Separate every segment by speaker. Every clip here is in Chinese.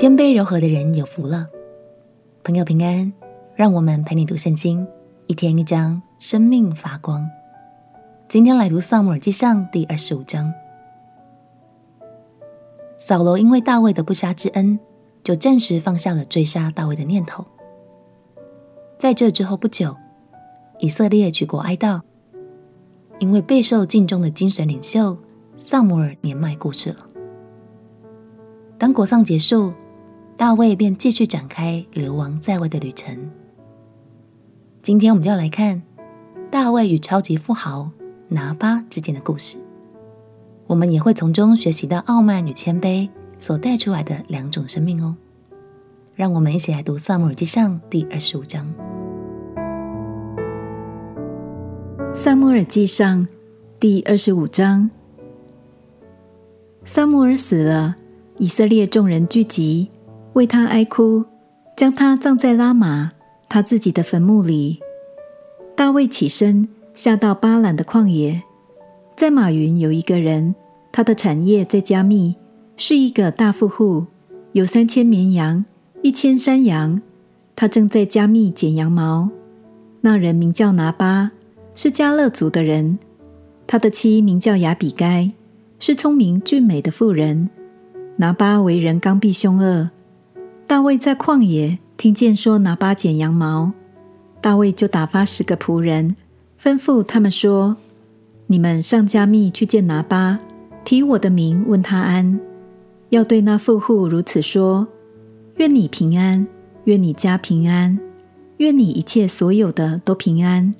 Speaker 1: 谦卑柔和的人有福了。朋友平安，让我们陪你读圣经，一天一章，生命发光。今天来读《撒母耳记上》第二十五章。扫罗因为大卫的不杀之恩，就暂时放下了追杀大卫的念头。在这之后不久，以色列举国哀悼，因为备受敬重的精神领袖撒母耳年迈过世了。当国丧结束，大卫便继续展开流亡在外的旅程。今天我们就要来看大卫与超级富豪拿巴之间的故事。我们也会从中学习到傲慢与谦卑所带出来的两种生命哦。让我们一起来读《撒母耳记上》第二十五章。
Speaker 2: 《撒母耳记上》第二十五章，撒母耳死了。以色列众人聚集，为他哀哭，将他葬在拉玛他自己的坟墓里。大卫起身，下到巴兰的旷野，在马云有一个人，他的产业在加密，是一个大富户，有三千绵羊，一千山羊。他正在加密剪羊毛。那人名叫拿巴，是迦勒族的人。他的妻名叫雅比该，是聪明俊美的妇人。拿巴为人刚愎凶恶，大卫在旷野听见说拿八剪羊毛，大卫就打发十个仆人，吩咐他们说：“你们上加密去见拿八，提我的名问他安，要对那富户如此说：愿你平安，愿你家平安，愿你一切所有的都平安。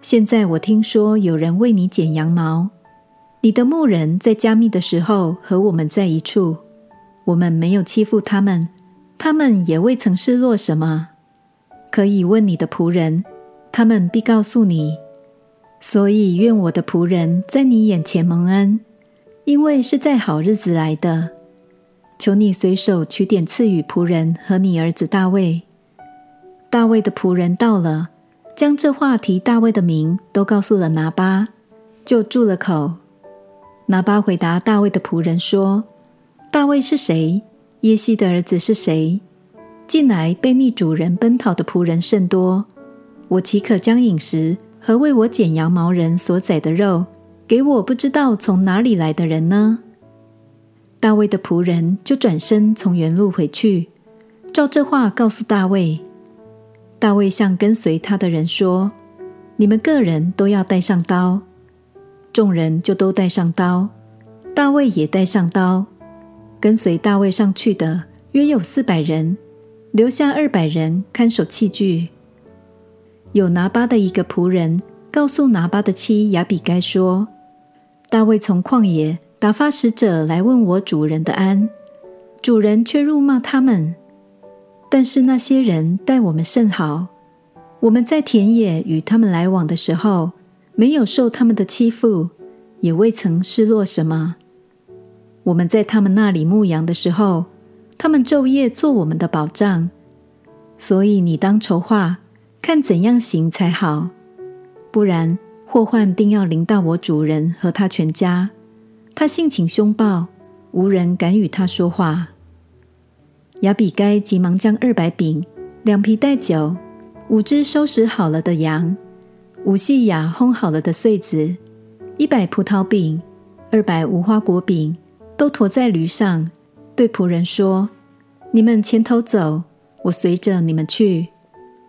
Speaker 2: 现在我听说有人为你剪羊毛。”你的牧人在加密的时候和我们在一处，我们没有欺负他们，他们也未曾失落什么。可以问你的仆人，他们必告诉你。所以愿我的仆人在你眼前蒙恩，因为是在好日子来的。求你随手取点赐予仆人和你儿子大卫。大卫的仆人到了，将这话提大卫的名都告诉了拿巴，就住了口。拿巴回答大卫的仆人说：“大卫是谁？耶西的儿子是谁？近来被逆主人奔逃的仆人甚多，我岂可将饮食和为我剪羊毛人所宰的肉给我不知道从哪里来的人呢？”大卫的仆人就转身从原路回去，照这话告诉大卫。大卫向跟随他的人说：“你们个人都要带上刀。”众人就都带上刀，大卫也带上刀。跟随大卫上去的约有四百人，留下二百人看守器具。有拿巴的一个仆人告诉拿巴的妻亚比该说：“大卫从旷野打发使者来问我主人的安，主人却辱骂他们。但是那些人待我们甚好，我们在田野与他们来往的时候。”没有受他们的欺负，也未曾失落什么。我们在他们那里牧羊的时候，他们昼夜做我们的保障。所以你当筹划，看怎样行才好，不然祸患定要临到我主人和他全家。他性情凶暴，无人敢与他说话。亚比该急忙将二百饼、两皮袋酒、五只收拾好了的羊。五细亚烘好了的穗子，一百葡萄饼，二百无花果饼，都驮在驴上，对仆人说：“你们前头走，我随着你们去。”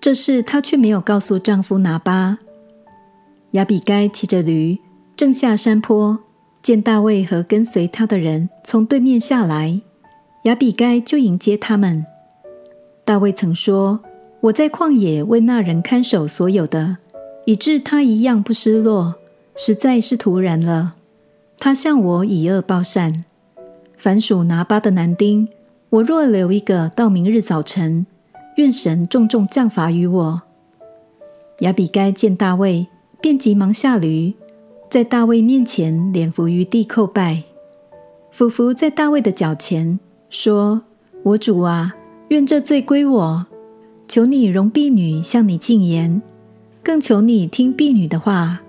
Speaker 2: 这事她却没有告诉丈夫拿巴。亚比该骑着驴，正下山坡，见大卫和跟随他的人从对面下来，亚比该就迎接他们。大卫曾说：“我在旷野为那人看守所有的。”以致他一样不失落，实在是突然了。他向我以恶报善，凡属拿八的男丁，我若留一个到明日早晨，愿神重重降罚于我。亚比该见大卫，便急忙下驴，在大卫面前脸伏于地叩拜，俯伏在大卫的脚前，说：“我主啊，愿这罪归我，求你容婢女向你进言。”更求你听婢女的话，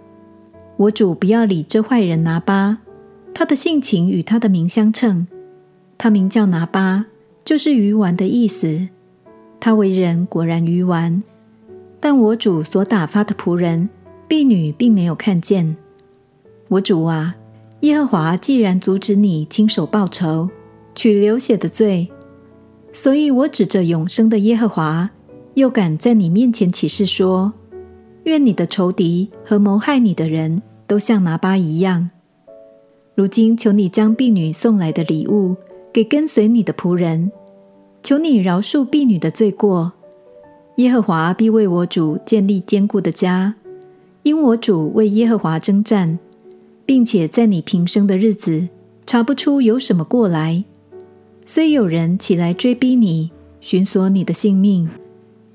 Speaker 2: 我主不要理这坏人拿八，他的性情与他的名相称。他名叫拿八，就是愚顽的意思。他为人果然愚顽，但我主所打发的仆人婢女并没有看见。我主啊，耶和华既然阻止你亲手报仇，取流血的罪，所以我指着永生的耶和华，又敢在你面前起誓说：愿你的仇敌和谋害你的人都像拿八一样。如今求你将婢女送来的礼物给跟随你的仆人。求你饶恕婢女的罪过，耶和华必为我主建立坚固的家，因我主为耶和华征战，并且在你平生的日子查不出有什么过来。虽有人起来追逼你，寻索你的性命，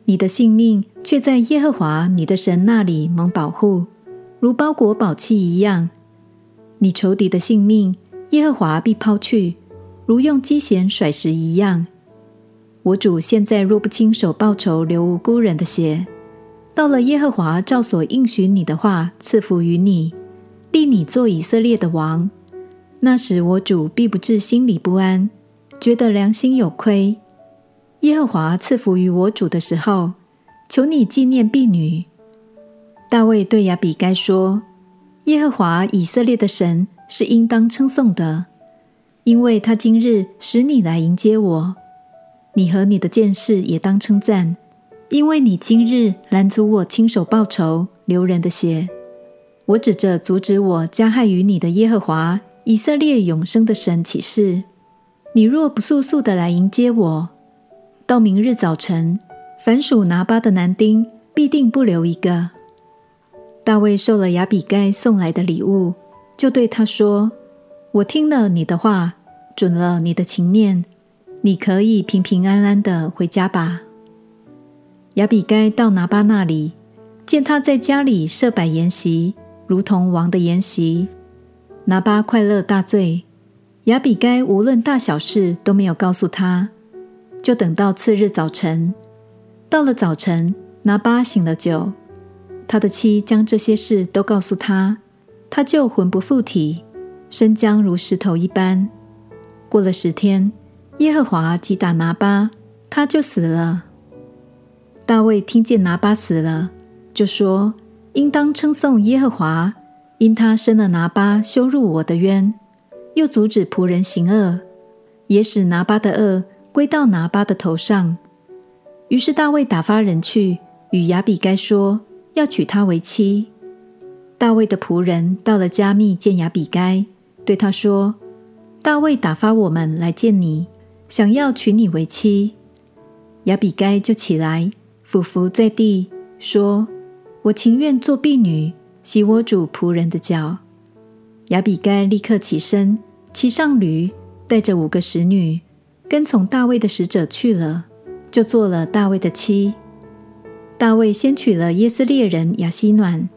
Speaker 2: 你的性命却在耶和华你的神那里蒙保护，如包裹宝器一样。你仇敌的性命，耶和华必抛去，如用机弦甩石一样。我主现在若不亲手报仇，流无辜人的血，到了耶和华照所应许你的话赐福于你，立你做以色列的王，那时我主必不至心里不安，觉得良心有亏。耶和华赐福于我主的时候，求你纪念婢女。大卫对亚比该说：“耶和华以色列的神是应当称颂的，因为他今日使你来迎接我。”你和你的剑士也当称赞，因为你今日拦阻我亲手报仇，流人的血。我指着阻止我加害于你的耶和华以色列永生的神起誓：你若不速速的来迎接我，到明日早晨，凡属拿巴的男丁必定不留一个。大卫受了亚比该送来的礼物，就对他说：“我听了你的话，准了你的情面。”你可以平平安安的回家吧。亚比该到拿巴那里，见他在家里设摆筵席，如同王的筵席。拿巴快乐大醉。亚比该无论大小事都没有告诉他，就等到次日早晨。到了早晨，拿巴醒了酒，他的妻将这些事都告诉他，他就魂不附体，身僵如石头一般。过了十天。耶和华击打拿巴，他就死了。大卫听见拿巴死了，就说：“应当称颂耶和华，因他伸了拿巴羞辱我的冤，又阻止仆人行恶，也使拿巴的恶归到拿巴的头上。”于是大卫打发人去与亚比该说，要娶她为妻。大卫的仆人到了加密见亚比该，对他说：“大卫打发我们来见你。”想要娶你为妻，亚比该就起来，俯伏在地，说：“我情愿做婢女，洗我主仆人的脚。”亚比该立刻起身，骑上驴，带着五个使女，跟从大卫的使者去了，就做了大卫的妻。大卫先娶了耶斯列人亚希暖，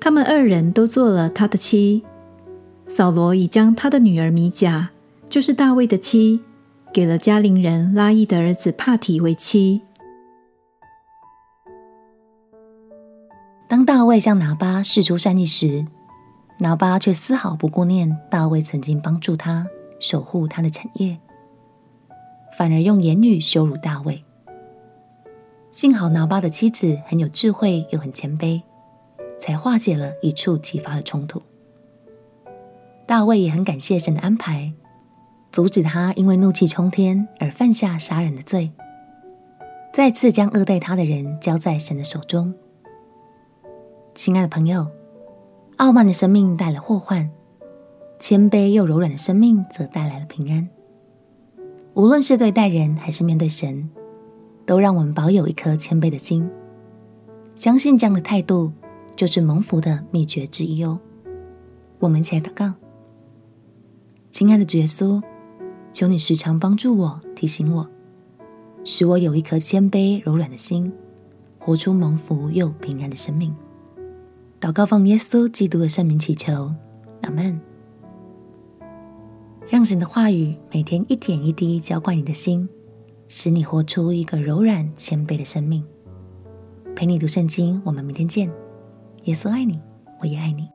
Speaker 2: 他们二人都做了他的妻。扫罗已将他的女儿米甲，就是大卫的妻。给了加林人拉亿的儿子帕提为妻。
Speaker 1: 当大卫向拿八示出善意时，拿八却丝毫不顾念大卫曾经帮助他守护他的产业，反而用言语羞辱大卫。幸好拿巴的妻子很有智慧，又很谦卑，才化解了一触即发的冲突。大卫也很感谢神的安排。阻止他因为怒气冲天而犯下杀人的罪，再次将恶待他的人交在神的手中。亲爱的朋友，傲慢的生命带来祸患，谦卑又柔软的生命则带来了平安。无论是对待人还是面对神，都让我们保有一颗谦卑的心。相信这样的态度就是蒙福的秘诀之一哦。我们一起来祷告，亲爱的主耶稣。求你时常帮助我，提醒我，使我有一颗谦卑柔软的心，活出蒙福又平安的生命。祷告奉耶稣基督的圣名祈求，阿门。让神的话语每天一点一滴浇灌你的心，使你活出一个柔软谦卑的生命。陪你读圣经，我们明天见。耶稣爱你，我也爱你。